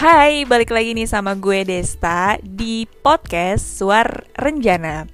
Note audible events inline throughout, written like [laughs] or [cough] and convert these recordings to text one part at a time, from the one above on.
Hai, balik lagi nih sama gue Desta di podcast Suar Renjana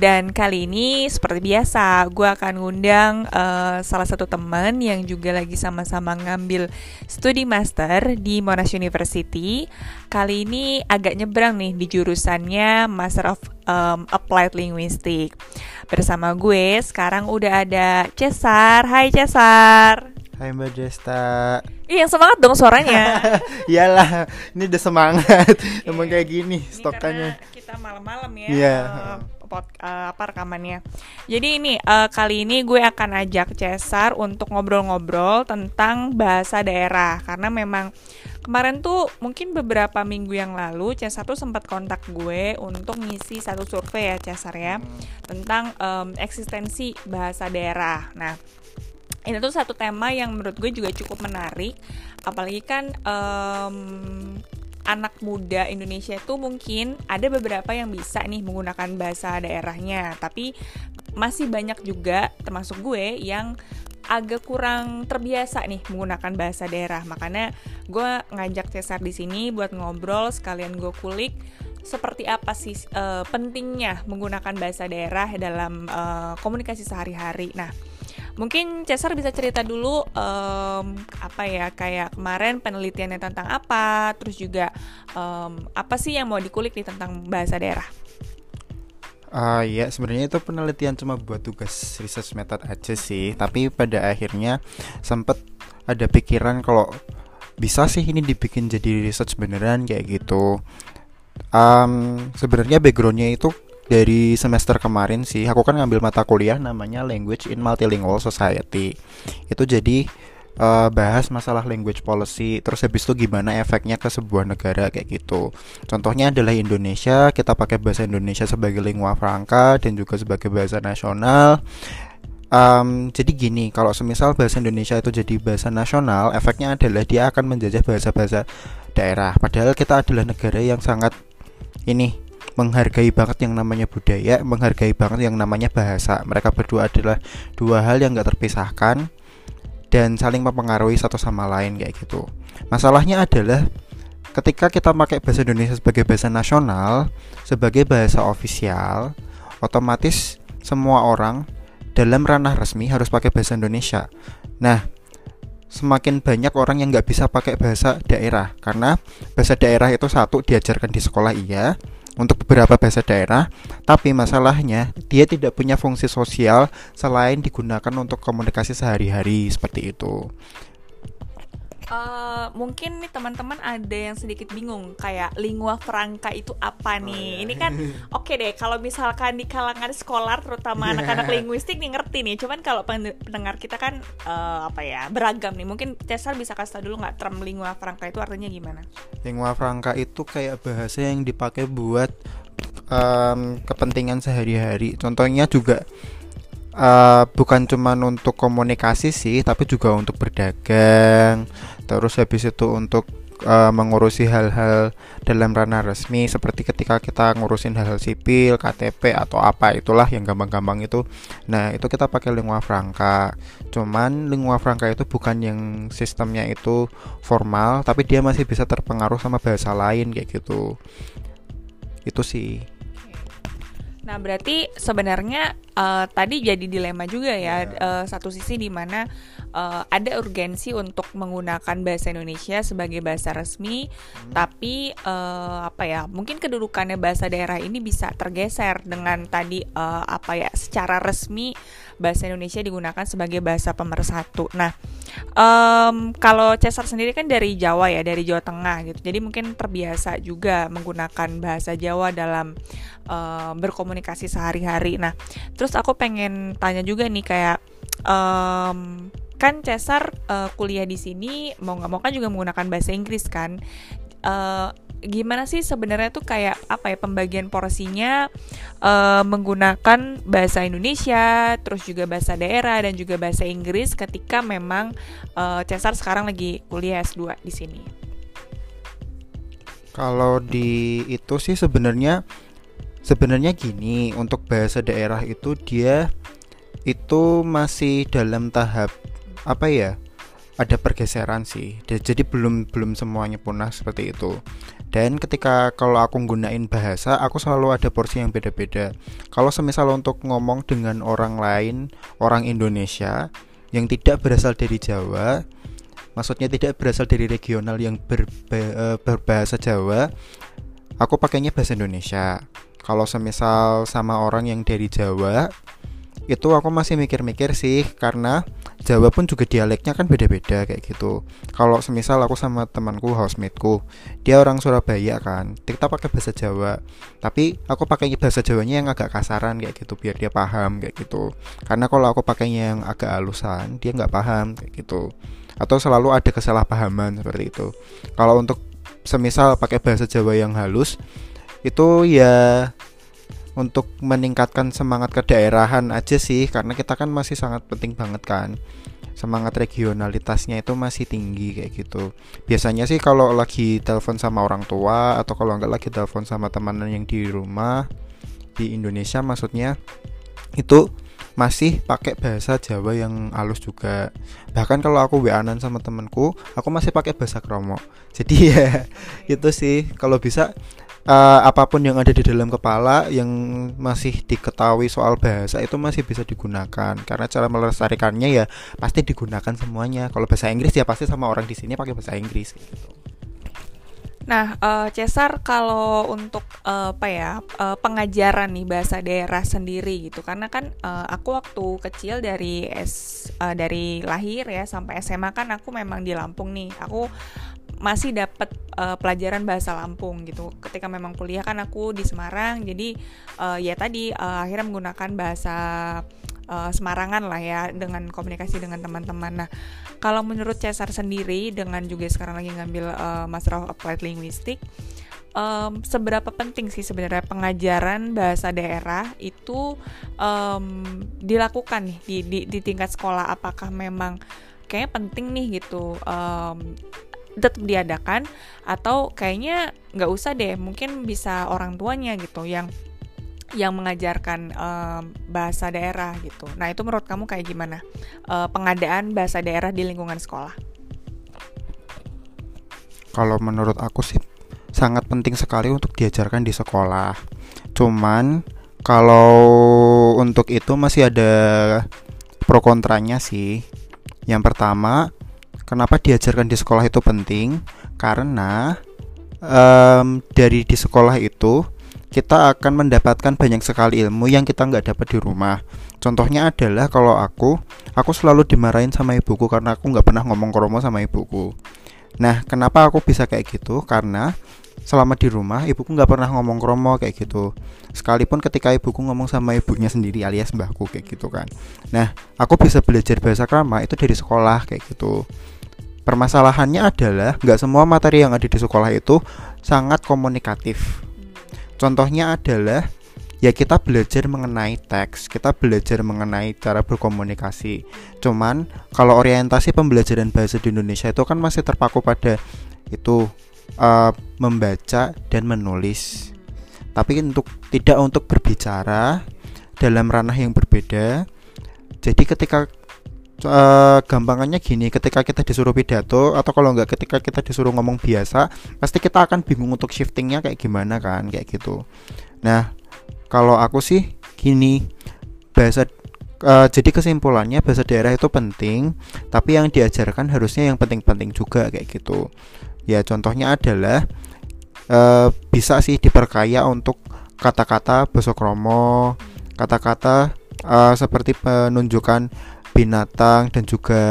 Dan kali ini seperti biasa gue akan ngundang uh, salah satu teman yang juga lagi sama-sama ngambil studi master di Monash University. Kali ini agak nyebrang nih di jurusannya Master of um, Applied Linguistics. Bersama gue sekarang udah ada Cesar, hai Cesar Hai Mbak Desta. Iya semangat dong suaranya. [laughs] Iyalah, ini udah semangat. Yeah. Emang kayak gini ini stokannya. Kita malam-malam ya. Iya. Yeah. Uh, uh, apa rekamannya. Jadi ini uh, kali ini gue akan ajak Cesar untuk ngobrol-ngobrol tentang bahasa daerah karena memang kemarin tuh mungkin beberapa minggu yang lalu Cesar tuh sempat kontak gue untuk ngisi satu survei ya Cesar ya hmm. tentang um, eksistensi bahasa daerah. Nah, ini tuh satu tema yang menurut gue juga cukup menarik. Apalagi kan um, anak muda Indonesia itu mungkin ada beberapa yang bisa nih menggunakan bahasa daerahnya. Tapi masih banyak juga termasuk gue yang agak kurang terbiasa nih menggunakan bahasa daerah. Makanya gue ngajak Cesar di sini buat ngobrol sekalian gue kulik seperti apa sih uh, pentingnya menggunakan bahasa daerah dalam uh, komunikasi sehari-hari. Nah Mungkin Cesar bisa cerita dulu um, apa ya kayak kemarin penelitiannya tentang apa, terus juga um, apa sih yang mau dikulik nih tentang bahasa daerah? Uh, ya sebenarnya itu penelitian cuma buat tugas research method aja sih, tapi pada akhirnya sempet ada pikiran kalau bisa sih ini dibikin jadi research beneran kayak gitu. Um, sebenarnya backgroundnya itu dari semester kemarin sih aku kan ngambil mata kuliah namanya Language in Multilingual Society. Itu jadi uh, bahas masalah language policy terus habis itu gimana efeknya ke sebuah negara kayak gitu. Contohnya adalah Indonesia kita pakai bahasa Indonesia sebagai lingua franca dan juga sebagai bahasa nasional. Um, jadi gini kalau semisal bahasa Indonesia itu jadi bahasa nasional efeknya adalah dia akan menjajah bahasa-bahasa daerah. Padahal kita adalah negara yang sangat ini menghargai banget yang namanya budaya, menghargai banget yang namanya bahasa. Mereka berdua adalah dua hal yang gak terpisahkan dan saling mempengaruhi satu sama lain kayak gitu. Masalahnya adalah ketika kita pakai bahasa Indonesia sebagai bahasa nasional, sebagai bahasa ofisial, otomatis semua orang dalam ranah resmi harus pakai bahasa Indonesia. Nah, semakin banyak orang yang nggak bisa pakai bahasa daerah karena bahasa daerah itu satu diajarkan di sekolah iya untuk beberapa bahasa daerah, tapi masalahnya dia tidak punya fungsi sosial selain digunakan untuk komunikasi sehari-hari seperti itu. Uh, mungkin nih teman-teman ada yang sedikit bingung kayak lingua franca itu apa nih? Oh, iya. Ini kan [laughs] oke okay deh kalau misalkan di kalangan sekolah terutama yeah. anak-anak linguistik nih ngerti nih. Cuman kalau pendengar kita kan uh, apa ya beragam nih. Mungkin Cesar bisa kasih tau dulu nggak term lingua franca itu artinya gimana? Lingua franca itu kayak bahasa yang dipakai buat um, kepentingan sehari-hari. Contohnya juga uh, bukan cuma untuk komunikasi sih, tapi juga untuk berdagang. Terus habis itu untuk uh, mengurusi hal-hal dalam ranah resmi seperti ketika kita ngurusin hal-hal sipil, KTP atau apa itulah yang gampang-gampang itu. Nah, itu kita pakai lingua franca. Cuman lingua franca itu bukan yang sistemnya itu formal, tapi dia masih bisa terpengaruh sama bahasa lain kayak gitu. Itu sih. Nah, berarti sebenarnya uh, tadi jadi dilema juga ya. Yeah. Uh, satu sisi di mana uh, ada urgensi untuk menggunakan bahasa Indonesia sebagai bahasa resmi, hmm. tapi uh, apa ya? Mungkin kedudukannya bahasa daerah ini bisa tergeser dengan tadi uh, apa ya? Secara resmi bahasa Indonesia digunakan sebagai bahasa pemersatu. Nah, um, kalau Cesar sendiri kan dari Jawa ya, dari Jawa Tengah gitu. Jadi mungkin terbiasa juga menggunakan bahasa Jawa dalam uh, berkomunikasi sehari-hari. Nah, terus aku pengen tanya juga nih kayak um, kan Cesar uh, kuliah di sini mau nggak mau kan juga menggunakan bahasa Inggris kan. Uh, gimana sih sebenarnya tuh kayak apa ya pembagian porsinya uh, menggunakan bahasa Indonesia, terus juga bahasa daerah dan juga bahasa Inggris ketika memang uh, Cesar sekarang lagi kuliah S2 di sini. Kalau di itu sih sebenarnya sebenarnya gini, untuk bahasa daerah itu dia itu masih dalam tahap apa ya? ada pergeseran sih jadi belum belum semuanya punah seperti itu dan ketika kalau aku gunain bahasa aku selalu ada porsi yang beda-beda. Kalau semisal untuk ngomong dengan orang lain orang Indonesia yang tidak berasal dari Jawa maksudnya tidak berasal dari regional yang berba, eh, berbahasa Jawa aku pakainya bahasa Indonesia. Kalau semisal sama orang yang dari Jawa itu aku masih mikir-mikir sih karena Jawa pun juga dialeknya kan beda-beda kayak gitu. Kalau semisal aku sama temanku housemateku, dia orang Surabaya kan, kita pakai bahasa Jawa. Tapi aku pakai bahasa Jawanya yang agak kasaran kayak gitu biar dia paham kayak gitu. Karena kalau aku pakainya yang agak halusan, dia nggak paham kayak gitu. Atau selalu ada kesalahpahaman seperti itu. Kalau untuk semisal pakai bahasa Jawa yang halus, itu ya untuk meningkatkan semangat kedaerahan aja sih karena kita kan masih sangat penting banget kan. Semangat regionalitasnya itu masih tinggi kayak gitu. Biasanya sih kalau lagi telepon sama orang tua atau kalau nggak lagi telepon sama teman yang di rumah di Indonesia maksudnya itu masih pakai bahasa Jawa yang halus juga. Bahkan kalau aku WA-an sama temenku aku masih pakai bahasa kromo. [laughs] Jadi ya itu sih. Kalau bisa uh, apa pun yang ada di dalam kepala yang masih diketahui soal bahasa itu masih bisa digunakan. Karena cara melestarikannya ya pasti digunakan semuanya. Kalau bahasa Inggris ya pasti sama orang di sini pakai bahasa Inggris gitu. Nah, uh, Cesar kalau untuk uh, apa ya uh, pengajaran nih bahasa daerah sendiri gitu, karena kan uh, aku waktu kecil dari S uh, dari lahir ya sampai SMA kan aku memang di Lampung nih, aku masih dapat uh, pelajaran bahasa Lampung gitu. Ketika memang kuliah kan aku di Semarang, jadi uh, ya tadi uh, akhirnya menggunakan bahasa uh, Semarangan lah ya dengan komunikasi dengan teman-teman. Nah, kalau menurut Cesar sendiri dengan juga sekarang lagi ngambil uh, Master of Applied Linguistic, um, seberapa penting sih sebenarnya pengajaran bahasa daerah itu um, dilakukan nih di, di di tingkat sekolah? Apakah memang kayaknya penting nih gitu um, tetap diadakan atau kayaknya nggak usah deh mungkin bisa orang tuanya gitu yang yang mengajarkan um, bahasa daerah gitu. Nah itu menurut kamu kayak gimana uh, pengadaan bahasa daerah di lingkungan sekolah? Kalau menurut aku sih sangat penting sekali untuk diajarkan di sekolah. Cuman kalau untuk itu masih ada pro kontranya sih. Yang pertama Kenapa diajarkan di sekolah itu penting? Karena um, dari di sekolah itu kita akan mendapatkan banyak sekali ilmu yang kita nggak dapat di rumah. Contohnya adalah kalau aku, aku selalu dimarahin sama ibuku karena aku nggak pernah ngomong kromo sama ibuku. Nah, kenapa aku bisa kayak gitu? Karena selama di rumah ibuku nggak pernah ngomong kromo kayak gitu sekalipun ketika ibuku ngomong sama ibunya sendiri alias mbahku kayak gitu kan nah aku bisa belajar bahasa krama itu dari sekolah kayak gitu Permasalahannya adalah nggak semua materi yang ada di sekolah itu sangat komunikatif. Contohnya adalah ya kita belajar mengenai teks, kita belajar mengenai cara berkomunikasi. Cuman kalau orientasi pembelajaran bahasa di Indonesia itu kan masih terpaku pada itu uh, membaca dan menulis. Tapi untuk tidak untuk berbicara dalam ranah yang berbeda. Jadi ketika uh, gampangannya gini ketika kita disuruh pidato atau kalau nggak ketika kita disuruh ngomong biasa pasti kita akan bingung untuk shiftingnya kayak gimana kan kayak gitu. Nah kalau aku sih gini bahasa uh, jadi kesimpulannya bahasa daerah itu penting tapi yang diajarkan harusnya yang penting-penting juga kayak gitu. Ya contohnya adalah uh, bisa sih diperkaya untuk kata-kata kromo kata-kata uh, seperti penunjukan binatang dan juga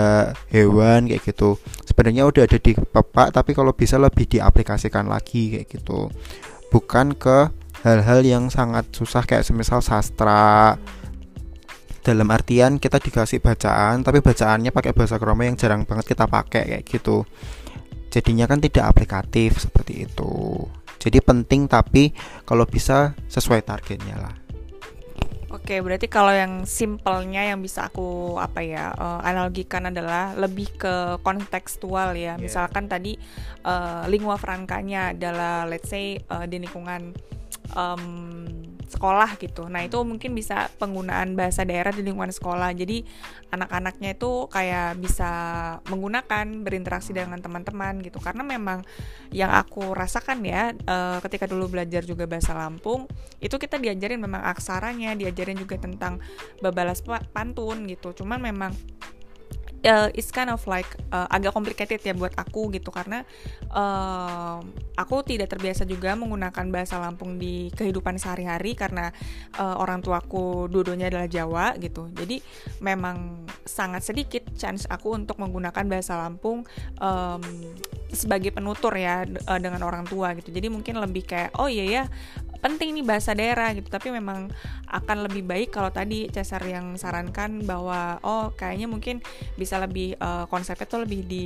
hewan kayak gitu. Sebenarnya udah ada di pepak tapi kalau bisa lebih diaplikasikan lagi kayak gitu. Bukan ke hal-hal yang sangat susah kayak semisal sastra. Dalam artian kita dikasih bacaan tapi bacaannya pakai bahasa kromo yang jarang banget kita pakai kayak gitu. Jadinya kan tidak aplikatif seperti itu. Jadi penting tapi kalau bisa sesuai targetnya lah Oke, berarti kalau yang simpelnya yang bisa aku apa ya uh, analogikan adalah lebih ke kontekstual ya. Yeah. Misalkan tadi uh, lingua francanya adalah let's say uh, di lingkungan um, sekolah gitu. Nah, itu mungkin bisa penggunaan bahasa daerah di lingkungan sekolah. Jadi anak-anaknya itu kayak bisa menggunakan berinteraksi dengan teman-teman gitu. Karena memang yang aku rasakan ya uh, ketika dulu belajar juga bahasa Lampung, itu kita diajarin memang aksaranya, diajarin juga tentang babalas pantun gitu. Cuman memang uh, it's kind of like uh, agak complicated ya buat aku gitu. Karena uh, aku tidak terbiasa juga menggunakan bahasa Lampung di kehidupan sehari-hari karena uh, orang tuaku dua-duanya adalah Jawa gitu. Jadi memang sangat sedikit chance aku untuk menggunakan bahasa Lampung um, sebagai penutur ya dengan orang tua gitu. Jadi mungkin lebih kayak oh iya ya penting nih bahasa daerah gitu. Tapi memang akan lebih baik kalau tadi Cesar yang sarankan bahwa oh kayaknya mungkin bisa lebih uh, konsepnya tuh lebih di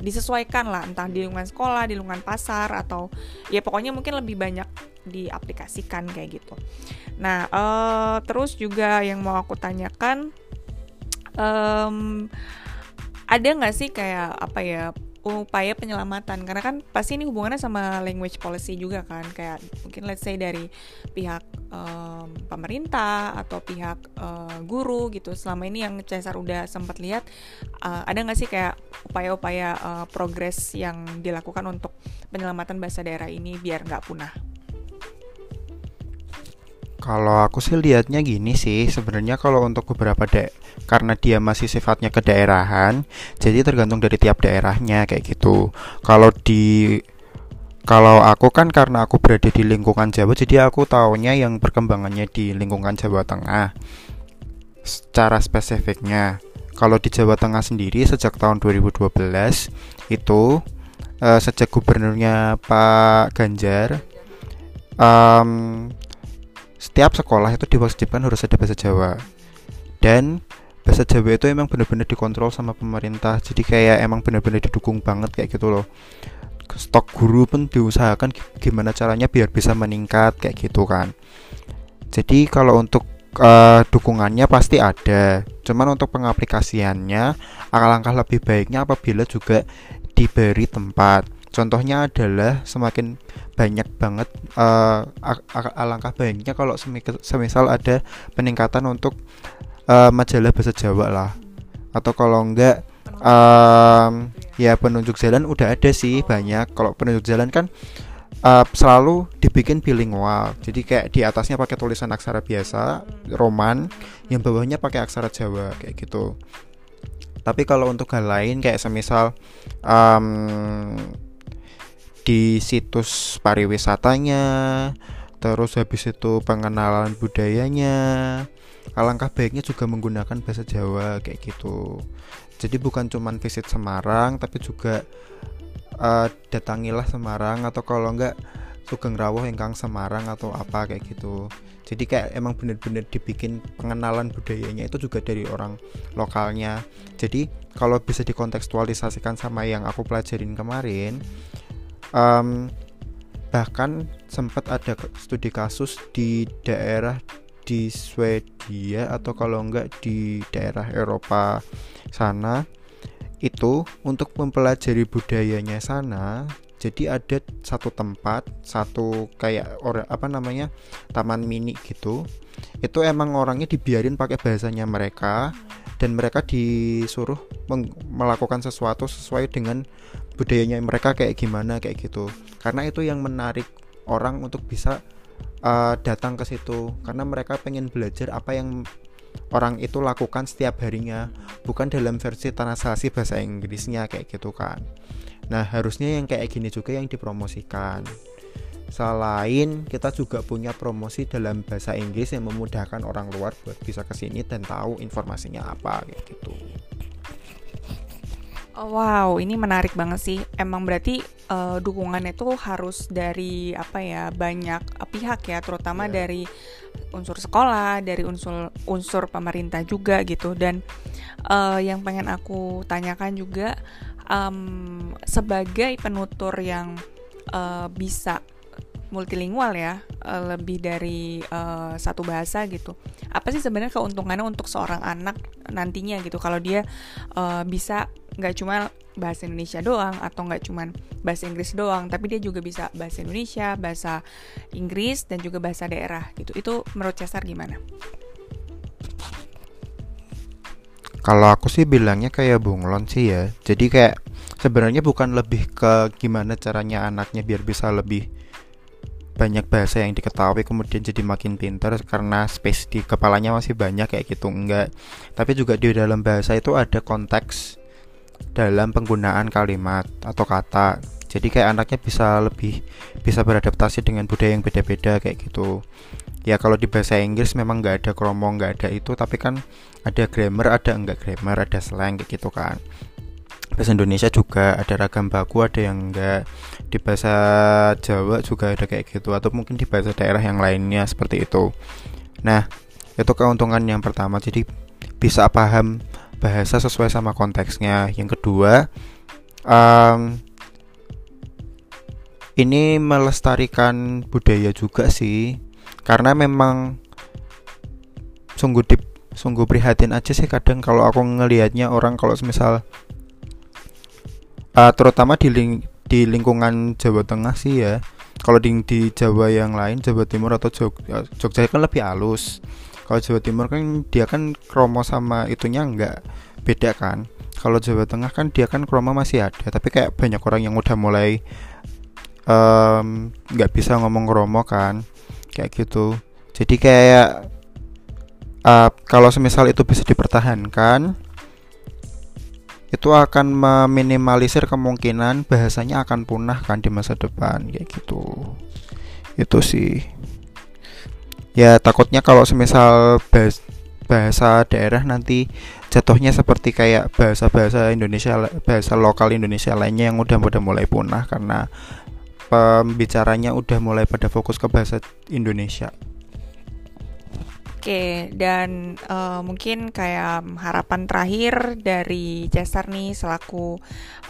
disesuaikan lah. Entah di lingkungan sekolah di lingkungan pasar atau ya pokoknya mungkin lebih banyak diaplikasikan kayak gitu. Nah uh, terus juga yang mau aku tanyakan um, ada nggak sih kayak apa ya upaya penyelamatan. Karena kan pasti ini hubungannya sama language policy juga kan. Kayak mungkin let's say dari pihak um, pemerintah atau pihak uh, guru gitu. Selama ini yang Cesar udah sempat lihat uh, ada nggak sih kayak upaya-upaya uh, progres yang dilakukan untuk penyelamatan bahasa daerah ini biar nggak punah kalau aku sih lihatnya gini sih, sebenarnya kalau untuk beberapa dek karena dia masih sifatnya kedaerahan, jadi tergantung dari tiap daerahnya kayak gitu. Kalau di kalau aku kan karena aku berada di lingkungan Jawa, jadi aku taunya yang perkembangannya di lingkungan Jawa Tengah. Secara spesifiknya, kalau di Jawa Tengah sendiri sejak tahun 2012 itu uh, sejak gubernurnya Pak Ganjar um, setiap sekolah itu diwajibkan harus ada bahasa Jawa. Dan bahasa Jawa itu emang benar-benar dikontrol sama pemerintah. Jadi kayak emang benar-benar didukung banget kayak gitu loh. Stok guru pun diusahakan gimana caranya biar bisa meningkat kayak gitu kan. Jadi kalau untuk uh, dukungannya pasti ada. Cuman untuk pengaplikasiannya alangkah lebih baiknya apabila juga diberi tempat contohnya adalah semakin banyak banget uh, alangkah baiknya kalau semisal ada peningkatan untuk uh, majalah bahasa Jawa lah. Atau kalau enggak um, ya penunjuk jalan udah ada sih banyak. Kalau penunjuk jalan kan uh, selalu dibikin bilingual. Jadi kayak di atasnya pakai tulisan aksara biasa roman yang bawahnya pakai aksara Jawa kayak gitu. Tapi kalau untuk hal lain kayak semisal um, di situs pariwisatanya terus habis itu pengenalan budayanya. Alangkah baiknya juga menggunakan bahasa Jawa kayak gitu. Jadi bukan cuman visit Semarang tapi juga uh, datangilah Semarang atau kalau enggak Sugeng Rawuh Engkang Semarang atau apa kayak gitu. Jadi kayak emang bener-bener dibikin pengenalan budayanya itu juga dari orang lokalnya. Jadi kalau bisa dikontekstualisasikan sama yang aku pelajarin kemarin um, bahkan sempat ada studi kasus di daerah di Swedia atau kalau enggak di daerah Eropa sana. Itu untuk mempelajari budayanya sana jadi ada satu tempat satu kayak orang apa namanya taman mini gitu. Itu emang orangnya dibiarin pakai bahasanya mereka dan mereka disuruh melakukan sesuatu sesuai dengan budayanya mereka kayak gimana kayak gitu. Karena itu yang menarik orang untuk bisa uh, datang ke situ. Karena mereka pengen belajar apa yang orang itu lakukan setiap harinya. Bukan dalam versi translasi bahasa Inggrisnya kayak gitu kan. Nah harusnya yang kayak gini juga yang dipromosikan Selain kita juga punya promosi dalam bahasa Inggris yang memudahkan orang luar buat bisa ke sini dan tahu informasinya apa kayak gitu. Oh, wow, ini menarik banget sih. Emang berarti uh, dukungannya itu harus dari apa ya banyak uh, pihak ya, terutama yeah. dari unsur sekolah, dari unsur unsur pemerintah juga gitu. Dan uh, yang pengen aku tanyakan juga um, sebagai penutur yang uh, bisa multilingual ya eh, lebih dari uh, satu bahasa gitu apa sih sebenarnya keuntungannya untuk seorang anak nantinya gitu kalau dia uh, bisa nggak cuma bahasa Indonesia doang atau nggak cuman bahasa Inggris doang tapi dia juga bisa bahasa Indonesia bahasa Inggris dan juga bahasa daerah gitu itu menurut Cesar gimana? Kalau aku sih bilangnya kayak bunglon sih ya. Jadi kayak sebenarnya bukan lebih ke gimana caranya anaknya biar bisa lebih banyak bahasa yang diketahui kemudian jadi makin pintar karena space di kepalanya masih banyak kayak gitu enggak. Tapi juga di dalam bahasa itu ada konteks dalam penggunaan kalimat atau kata. Jadi kayak anaknya bisa lebih bisa beradaptasi dengan budaya yang beda-beda kayak gitu. Ya kalau di bahasa Inggris memang nggak ada kromo nggak ada itu tapi kan ada grammar ada enggak grammar ada slang kayak gitu kan bahasa Indonesia juga ada ragam baku ada yang enggak di bahasa Jawa juga ada kayak gitu atau mungkin di bahasa daerah yang lainnya seperti itu. Nah itu keuntungan yang pertama. Jadi bisa paham bahasa sesuai sama konteksnya. Yang kedua um, ini melestarikan budaya juga sih. Karena memang sungguh di sungguh prihatin aja sih kadang kalau aku ngelihatnya orang kalau misal uh, terutama di ling di lingkungan Jawa Tengah sih ya. Kalau di, di Jawa yang lain Jawa Timur atau Jogja, Jogja kan lebih halus. Kalau Jawa Timur kan dia kan kromo sama itunya enggak beda kan. Kalau Jawa Tengah kan dia kan kromo masih ada tapi kayak banyak orang yang udah mulai nggak um, bisa ngomong kromo kan kayak gitu. Jadi kayak uh, kalau semisal itu bisa dipertahankan itu akan meminimalisir kemungkinan bahasanya akan punah kan di masa depan kayak gitu. Itu sih. Ya takutnya kalau semisal bahas, bahasa daerah nanti jatuhnya seperti kayak bahasa-bahasa Indonesia bahasa lokal Indonesia lainnya yang udah udah mulai punah karena pembicaranya udah mulai pada fokus ke bahasa Indonesia Oke, dan uh, mungkin kayak harapan terakhir dari Cesar nih selaku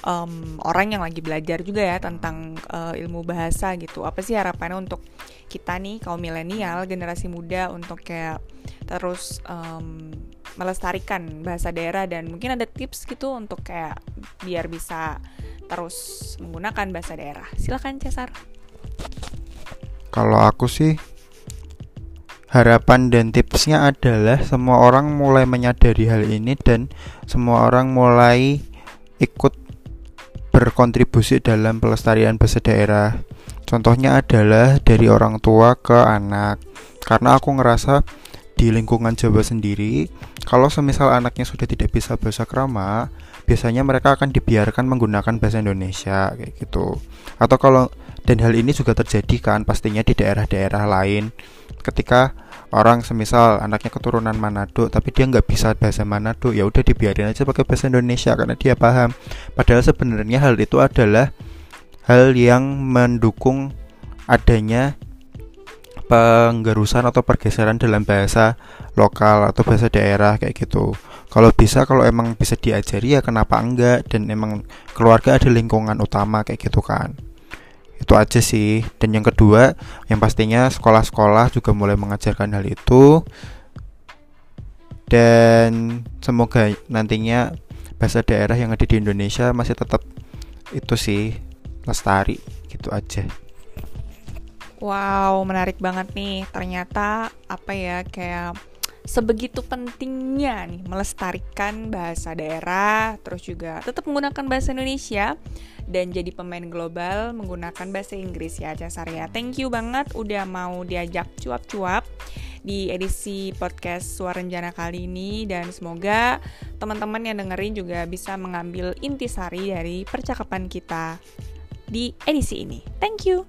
um, orang yang lagi belajar juga ya tentang uh, ilmu bahasa gitu. Apa sih harapannya untuk kita nih kaum milenial, generasi muda untuk kayak terus um, melestarikan bahasa daerah dan mungkin ada tips gitu untuk kayak biar bisa terus menggunakan bahasa daerah. Silakan Cesar. Kalau aku sih Harapan dan tipsnya adalah semua orang mulai menyadari hal ini dan semua orang mulai ikut berkontribusi dalam pelestarian bahasa daerah. Contohnya adalah dari orang tua ke anak. Karena aku ngerasa di lingkungan Jawa sendiri, kalau semisal anaknya sudah tidak bisa bahasa krama, biasanya mereka akan dibiarkan menggunakan bahasa Indonesia kayak gitu. Atau kalau dan hal ini juga terjadi kan pastinya di daerah-daerah lain ketika orang semisal anaknya keturunan Manado tapi dia nggak bisa bahasa Manado ya udah dibiarin aja pakai bahasa Indonesia karena dia paham. Padahal sebenarnya hal itu adalah hal yang mendukung adanya penggerusan atau pergeseran dalam bahasa lokal atau bahasa daerah kayak gitu. Kalau bisa kalau emang bisa diajari ya kenapa enggak? Dan emang keluarga ada lingkungan utama kayak gitu kan itu aja sih. Dan yang kedua yang pastinya sekolah-sekolah juga mulai mengajarkan hal itu. Dan semoga nantinya bahasa daerah yang ada di Indonesia masih tetap itu sih lestari gitu aja. Wow, menarik banget nih. Ternyata apa ya kayak sebegitu pentingnya nih melestarikan bahasa daerah, terus juga tetap menggunakan bahasa Indonesia dan jadi pemain global menggunakan bahasa Inggris ya Cesar ya. Thank you banget udah mau diajak cuap-cuap di edisi podcast Suara Renjana kali ini dan semoga teman-teman yang dengerin juga bisa mengambil intisari dari percakapan kita di edisi ini. Thank you.